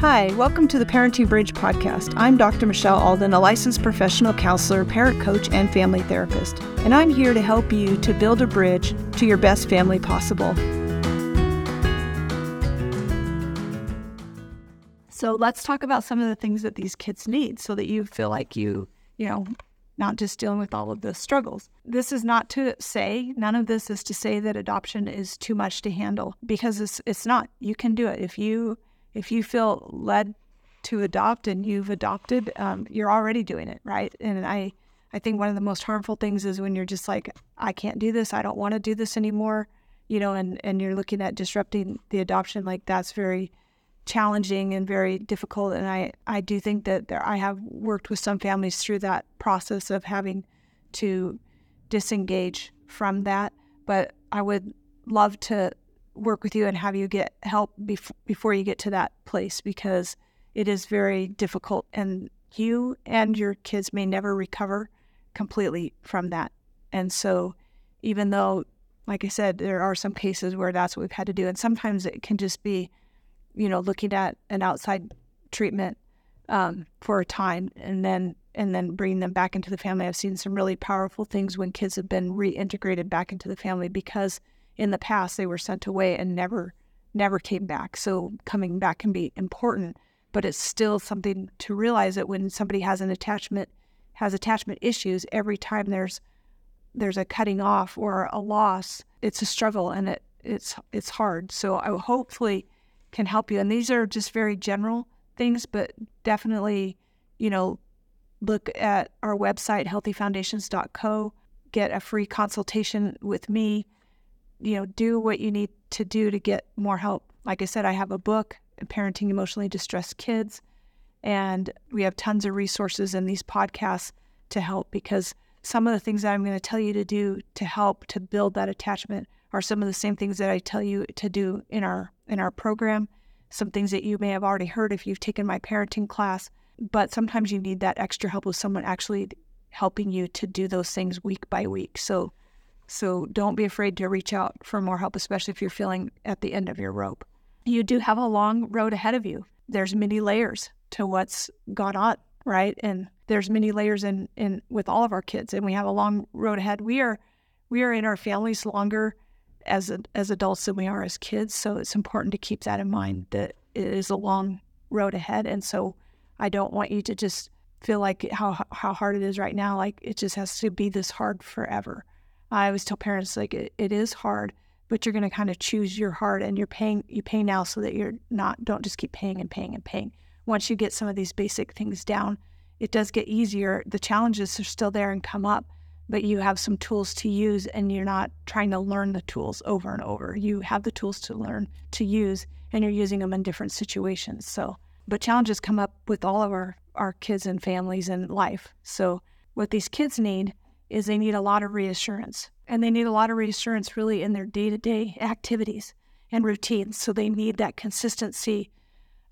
Hi, welcome to the Parenting Bridge podcast. I'm Dr. Michelle Alden, a licensed professional counselor, parent coach, and family therapist, and I'm here to help you to build a bridge to your best family possible. So, let's talk about some of the things that these kids need so that you feel like you, you know, not just dealing with all of the struggles. This is not to say, none of this is to say that adoption is too much to handle because it's, it's not. You can do it. If you if you feel led to adopt and you've adopted, um, you're already doing it, right? And I, I think one of the most harmful things is when you're just like, I can't do this, I don't want to do this anymore, you know, and and you're looking at disrupting the adoption. Like that's very challenging and very difficult. And I, I do think that there, I have worked with some families through that process of having to disengage from that. But I would love to work with you and have you get help bef- before you get to that place because it is very difficult and you and your kids may never recover completely from that. And so, even though, like I said, there are some cases where that's what we've had to do, and sometimes it can just be, you know, looking at an outside treatment um, for a time and then and then bringing them back into the family. I've seen some really powerful things when kids have been reintegrated back into the family because in the past they were sent away and never never came back. So coming back can be important, but it's still something to realize that when somebody has an attachment has attachment issues, every time there's there's a cutting off or a loss, it's a struggle and it it's it's hard. So I hopefully can help you. And these are just very general things, but definitely, you know, look at our website healthyfoundations.co, get a free consultation with me you know, do what you need to do to get more help. Like I said, I have a book, Parenting Emotionally Distressed Kids, and we have tons of resources in these podcasts to help because some of the things that I'm going to tell you to do to help to build that attachment are some of the same things that I tell you to do in our in our program. Some things that you may have already heard if you've taken my parenting class, but sometimes you need that extra help with someone actually helping you to do those things week by week. So so don't be afraid to reach out for more help, especially if you're feeling at the end of your rope. You do have a long road ahead of you. There's many layers to what's gone on, right? And there's many layers in, in with all of our kids, and we have a long road ahead. We are we are in our families longer as as adults than we are as kids, so it's important to keep that in mind that it is a long road ahead. And so I don't want you to just feel like how how hard it is right now, like it just has to be this hard forever. I always tell parents like it, it is hard, but you're going to kind of choose your heart and you're paying you pay now so that you're not don't just keep paying and paying and paying. Once you get some of these basic things down, it does get easier. The challenges are still there and come up, but you have some tools to use and you're not trying to learn the tools over and over. You have the tools to learn to use and you're using them in different situations. So, but challenges come up with all of our our kids and families and life. So, what these kids need is they need a lot of reassurance. And they need a lot of reassurance really in their day to day activities and routines. So they need that consistency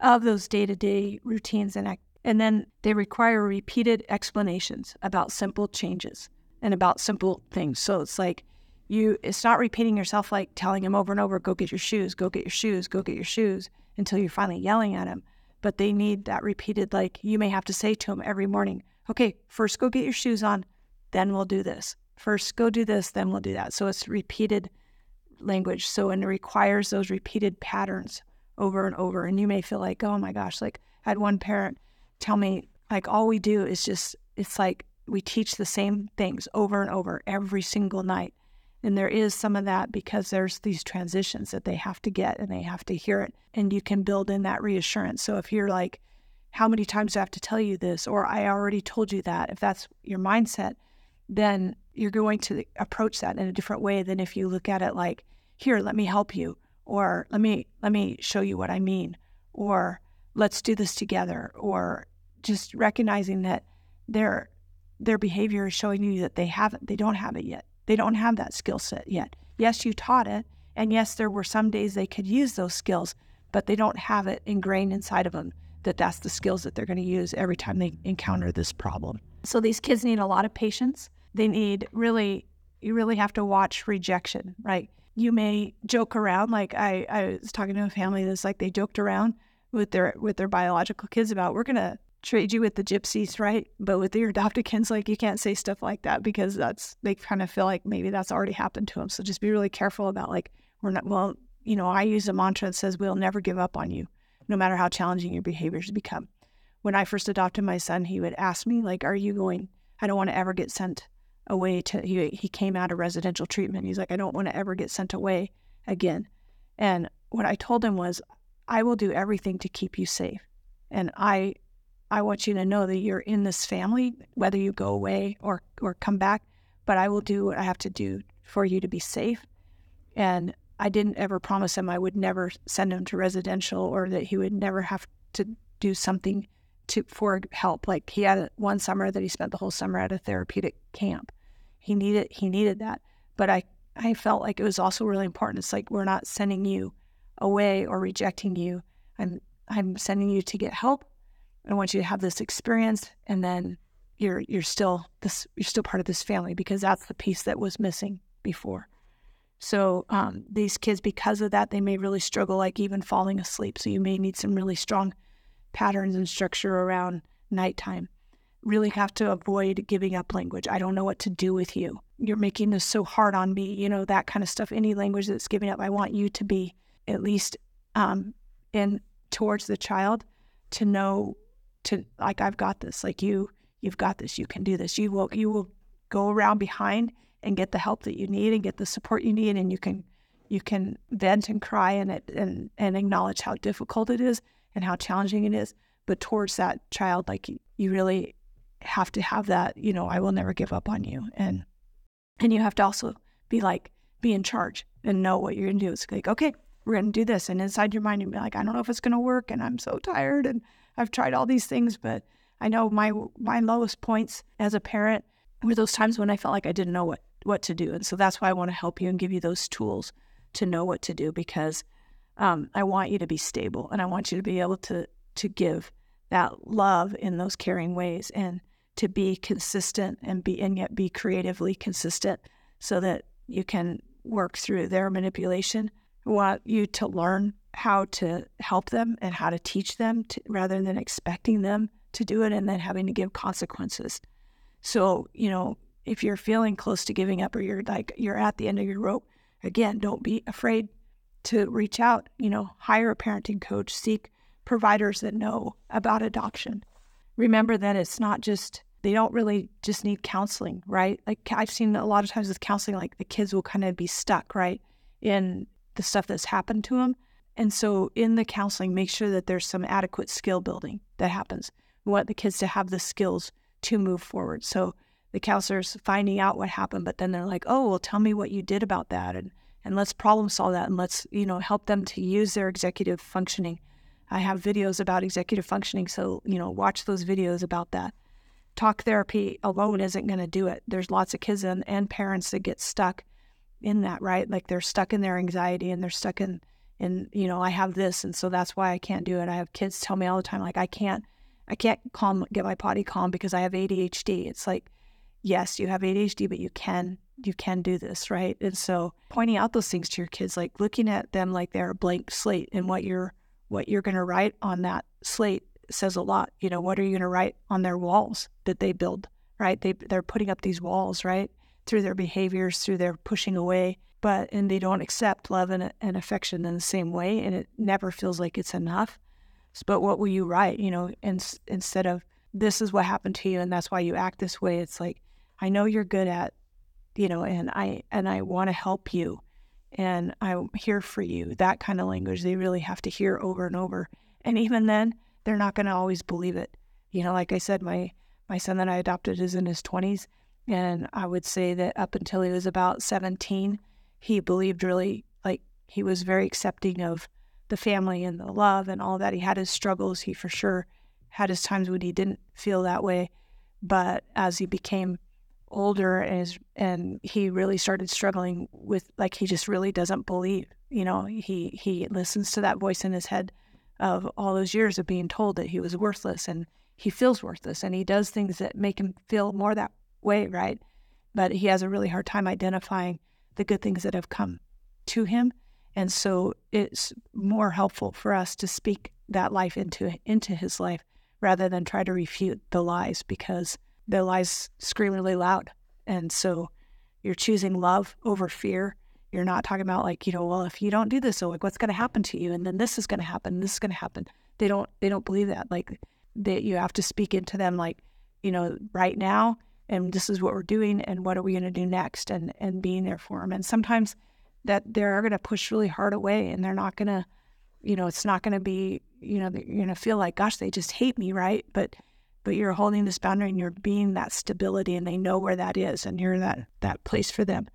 of those day to day routines and act- and then they require repeated explanations about simple changes and about simple things. So it's like you it's not repeating yourself like telling them over and over, go get your shoes, go get your shoes, go get your shoes until you're finally yelling at them. But they need that repeated like you may have to say to them every morning, okay, first go get your shoes on, then we'll do this. First, go do this, then we'll do that. So it's repeated language. So and it requires those repeated patterns over and over. And you may feel like, oh my gosh, like I had one parent tell me, like all we do is just it's like we teach the same things over and over every single night. And there is some of that because there's these transitions that they have to get and they have to hear it. And you can build in that reassurance. So if you're like, how many times do I have to tell you this? Or I already told you that, if that's your mindset, then you're going to approach that in a different way than if you look at it like, here, let me help you, or let me let me show you what I mean, or let's do this together, or just recognizing that their their behavior is showing you that they haven't they don't have it yet. They don't have that skill set yet. Yes, you taught it, and yes, there were some days they could use those skills, but they don't have it ingrained inside of them that that's the skills that they're going to use every time they encounter this problem. So these kids need a lot of patience they need really, you really have to watch rejection, right? You may joke around, like I, I was talking to a family that's like they joked around with their with their biological kids about we're gonna trade you with the gypsies, right? But with your adopted kids, like you can't say stuff like that because that's they kind of feel like maybe that's already happened to them. So just be really careful about like we're not well, you know, I use a mantra that says we'll never give up on you, no matter how challenging your behaviors become. When I first adopted my son, he would ask me like, "Are you going? I don't want to ever get sent away to." He he came out of residential treatment. He's like, "I don't want to ever get sent away again." And what I told him was, "I will do everything to keep you safe." And I I want you to know that you're in this family, whether you go away or or come back. But I will do what I have to do for you to be safe. And I didn't ever promise him I would never send him to residential or that he would never have to do something to for help. Like he had one summer that he spent the whole summer at a therapeutic camp. He needed he needed that. But I I felt like it was also really important. It's like we're not sending you away or rejecting you. I'm I'm sending you to get help I want you to have this experience, and then you're you're still this you're still part of this family because that's the piece that was missing before. So um, these kids, because of that, they may really struggle, like even falling asleep. So you may need some really strong patterns and structure around nighttime. Really have to avoid giving up language. I don't know what to do with you. You're making this so hard on me. You know that kind of stuff. Any language that's giving up, I want you to be at least um, in towards the child to know to like I've got this. Like you, you've got this. You can do this. You will you will go around behind and get the help that you need and get the support you need, and you can you can vent and cry and it and and acknowledge how difficult it is and how challenging it is. But towards that child, like you really have to have that. You know, I will never give up on you, and and you have to also be like be in charge and know what you're gonna do. It's like okay, we're gonna do this, and inside your mind, you'll be like, I don't know if it's gonna work, and I'm so tired, and I've tried all these things, but I know my my lowest points as a parent were those times when I felt like I didn't know what what to do, and so that's why I want to help you and give you those tools to know what to do because um, I want you to be stable and I want you to be able to to give that love in those caring ways and to be consistent and be and yet be creatively consistent so that you can work through their manipulation. I want you to learn how to help them and how to teach them to, rather than expecting them to do it and then having to give consequences. So, you know, if you're feeling close to giving up or you're like you're at the end of your rope, again, don't be afraid to reach out, you know, hire a parenting coach, seek providers that know about adoption. Remember that it's not just they don't really just need counseling, right? Like I've seen a lot of times with counseling like the kids will kind of be stuck, right, in the stuff that's happened to them and so in the counseling, make sure that there's some adequate skill building that happens. We want the kids to have the skills to move forward. So the counselor's finding out what happened, but then they're like, oh, well, tell me what you did about that. And, and let's problem solve that and let's, you know, help them to use their executive functioning. I have videos about executive functioning. So, you know, watch those videos about that. Talk therapy alone isn't going to do it. There's lots of kids and, and parents that get stuck in that, right? Like they're stuck in their anxiety and they're stuck in and you know i have this and so that's why i can't do it i have kids tell me all the time like i can't i can't calm get my body calm because i have adhd it's like yes you have adhd but you can you can do this right and so pointing out those things to your kids like looking at them like they're a blank slate and what you're what you're going to write on that slate says a lot you know what are you going to write on their walls that they build right? They they're putting up these walls right through their behaviors through their pushing away but and they don't accept love and, and affection in the same way and it never feels like it's enough. But what will you write you know in, instead of this is what happened to you and that's why you act this way. It's like i know you're good at you know and i and i want to help you and i'm here for you. That kind of language they really have to hear over and over. And even then they're not going to always believe it you know like i said my my son that i adopted is in his 20s and i would say that up until he was about 17 he believed really like he was very accepting of the family and the love and all that. He had his struggles. He for sure had his times when he didn't feel that way. But as he became older and his, and he really started struggling with like he just really doesn't believe. You know, he he listens to that voice in his head of all those years of being told that he was worthless and he feels worthless and he does things that make him feel more that way, right? But he has a really hard time identifying the good things that have come to him. And so it's more helpful for us to speak that life into into his life rather than try to refute the lies because the lies scream really loud. And so you're choosing love over fear. You're not talking about like, you know, well, if you don't do this, so like what's going to happen to you? And then this is going to happen. This is going to happen. They don't, they don't believe that. Like that you have to speak into them like, you know, right now, and this is what we're doing and what are we going to do next and, and being there for them. And sometimes that they're going to push really hard away and they're not going to, you know, it's not going to be, you know, you're going to feel like, gosh, they just hate me, right? But but you're holding this boundary and you're being that stability and they know where that is and you're that that place for them.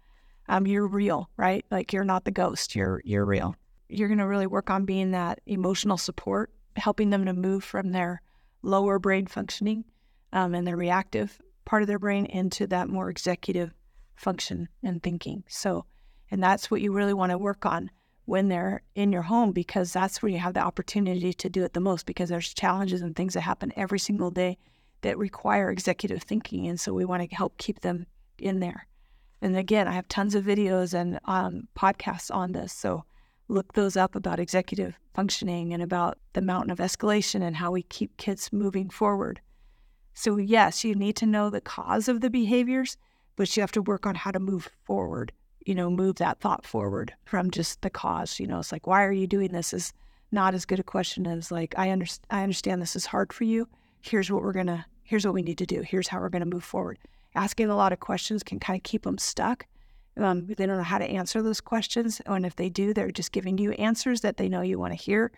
Um, you're real, right? Like you're not the ghost. You're you're real. You're going to really work on being that emotional support, helping them to move from their lower brain functioning um, and their reactive part of their brain into that more executive function and thinking. So, and that's what you really want to work on when they're in your home because that's where you have the opportunity to do it the most because there's challenges and things that happen every single day that require executive thinking and so we want to help keep them in there and again i have tons of videos and um, podcasts on this so look those up about executive functioning and about the mountain of escalation and how we keep kids moving forward so yes you need to know the cause of the behaviors but you have to work on how to move forward you know, move that thought forward from just the cause. You know, it's like, why are you doing this? Is not as good a question as like, I understand. I understand this is hard for you. Here's what we're gonna. Here's what we need to do. Here's how we're gonna move forward. Asking a lot of questions can kind of keep them stuck. Um, they don't know how to answer those questions, and if they do, they're just giving you answers that they know you want to hear.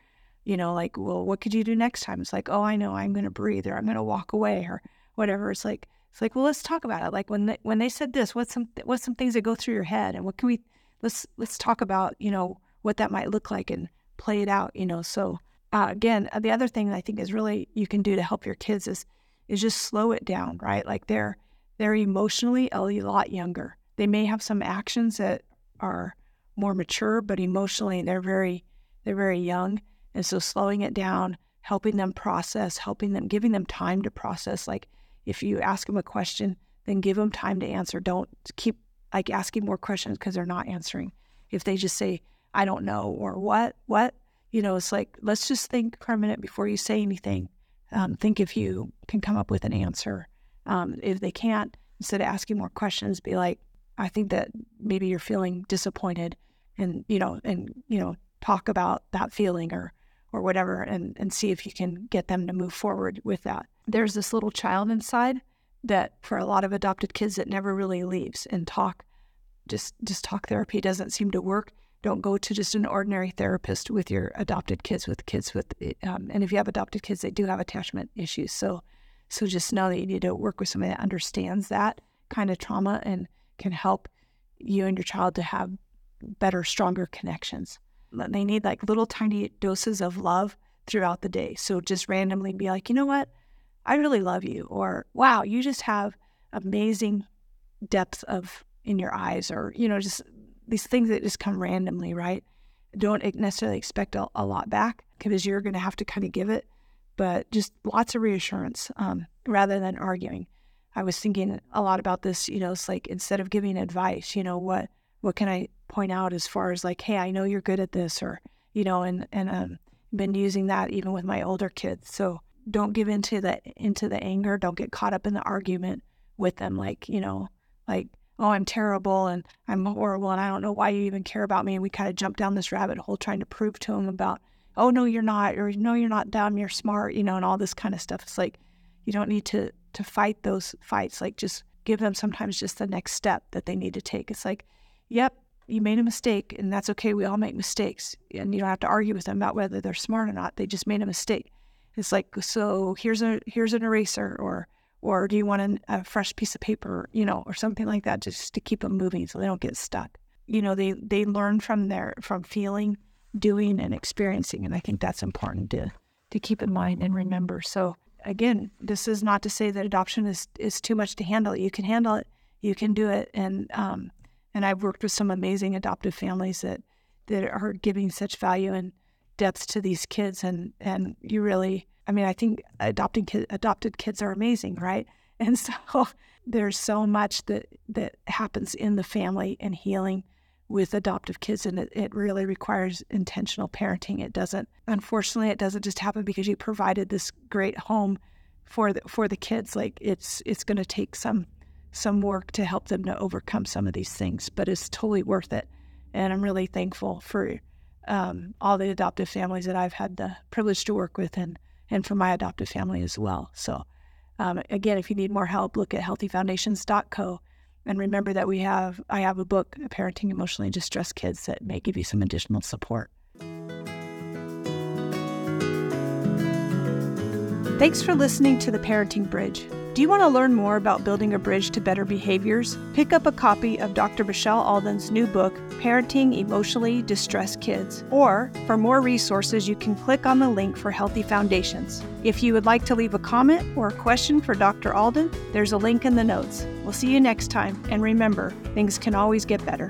You know, like, well, what could you do next time? It's like, oh, I know, I'm going to breathe, or I'm going to walk away, or whatever. It's like, it's like, well, let's talk about it. Like when they, when they said this, what's some what's some things that go through your head, and what can we let's let's talk about you know what that might look like and play it out. You know, so uh, again, uh, the other thing I think is really you can do to help your kids is is just slow it down, right? Like they're they're emotionally a lot younger. They may have some actions that are more mature, but emotionally they're very they're very young, and so slowing it down, helping them process, helping them, giving them time to process, like if you ask them a question, then give them time to answer. Don't keep like asking more questions because they're not answering. If they just say, I don't know, or what, what, you know, it's like, let's just think for a minute before you say anything. Um, think if you can come up with an answer. Um, if they can't, instead of asking more questions, be like, I think that maybe you're feeling disappointed and, you know, and, you know, talk about that feeling or, or whatever and, and see if you can get them to move forward with that. There's this little child inside that for a lot of adopted kids that never really leaves and talk just just talk therapy doesn't seem to work. Don't go to just an ordinary therapist with your adopted kids with kids with um, and if you have adopted kids they do have attachment issues so so just know that you need to work with somebody that understands that kind of trauma and can help you and your child to have better stronger connections. They need like little tiny doses of love throughout the day. So just randomly be like you know what? I really love you, or wow, you just have amazing depth of in your eyes, or you know, just these things that just come randomly, right? Don't necessarily expect a, a lot back because you're going to have to kind of give it, but just lots of reassurance um, rather than arguing. I was thinking a lot about this. You know, it's like instead of giving advice, you know, what what can I point out as far as like, hey, I know you're good at this, or you know, and and um, been using that even with my older kids. So don't give into the into the anger. Don't get caught up in the argument with them. Like you know, like oh, I'm terrible and I'm horrible and I don't know why you even care about me. And we kind of jump down this rabbit hole trying to prove to them about oh no, you're not, or no, you're not dumb, you're smart, you know, and all this kind of stuff. It's like you don't need to to fight those fights. Like just give them sometimes just the next step that they need to take. It's like, yep, you made a mistake and that's okay. We all make mistakes. And you don't have to argue with them about whether they're smart or not. They just made a mistake. It's like, so here's a here's an eraser, or or do you want an, a fresh piece of paper, you know, or something like that, just to keep them moving so they don't get stuck. You know, they they learn from their from feeling, doing, and experiencing, and I think that's important to to keep in mind and remember. So again, this is not to say that adoption is is too much to handle. You can handle it, you can do it, and um, and I've worked with some amazing adoptive families that that are giving such value and depth to these kids. And and you really I mean I think adopting kid, adopted kids are amazing right? And so there's so much that that happens in the family and healing with adoptive kids and it, it really requires intentional parenting. It doesn't unfortunately it doesn't just happen because you provided this great home for the for the kids. Like it's it's going to take some some work to help them to overcome some of these things but it's totally worth it. And i'm really thankful for um, all the adoptive families that i've had the privilege to work with and and for my adoptive family as well. So um, again if you need more help look at healthyfoundations.co and remember that we have I have a book, Parenting Emotionally Distressed Kids, that may give you some additional support. Thanks for listening to the Parenting Bridge. Do you want to learn more about building a bridge to better behaviors? Pick up a copy of Dr. Michelle Alden's new book, Parenting Emotionally Distressed Kids. Or, for more resources, you can click on the link for Healthy Foundations. If you would like to leave a comment or a question for Dr. Alden, there's a link in the notes. We'll see you next time, and remember, things can always get better.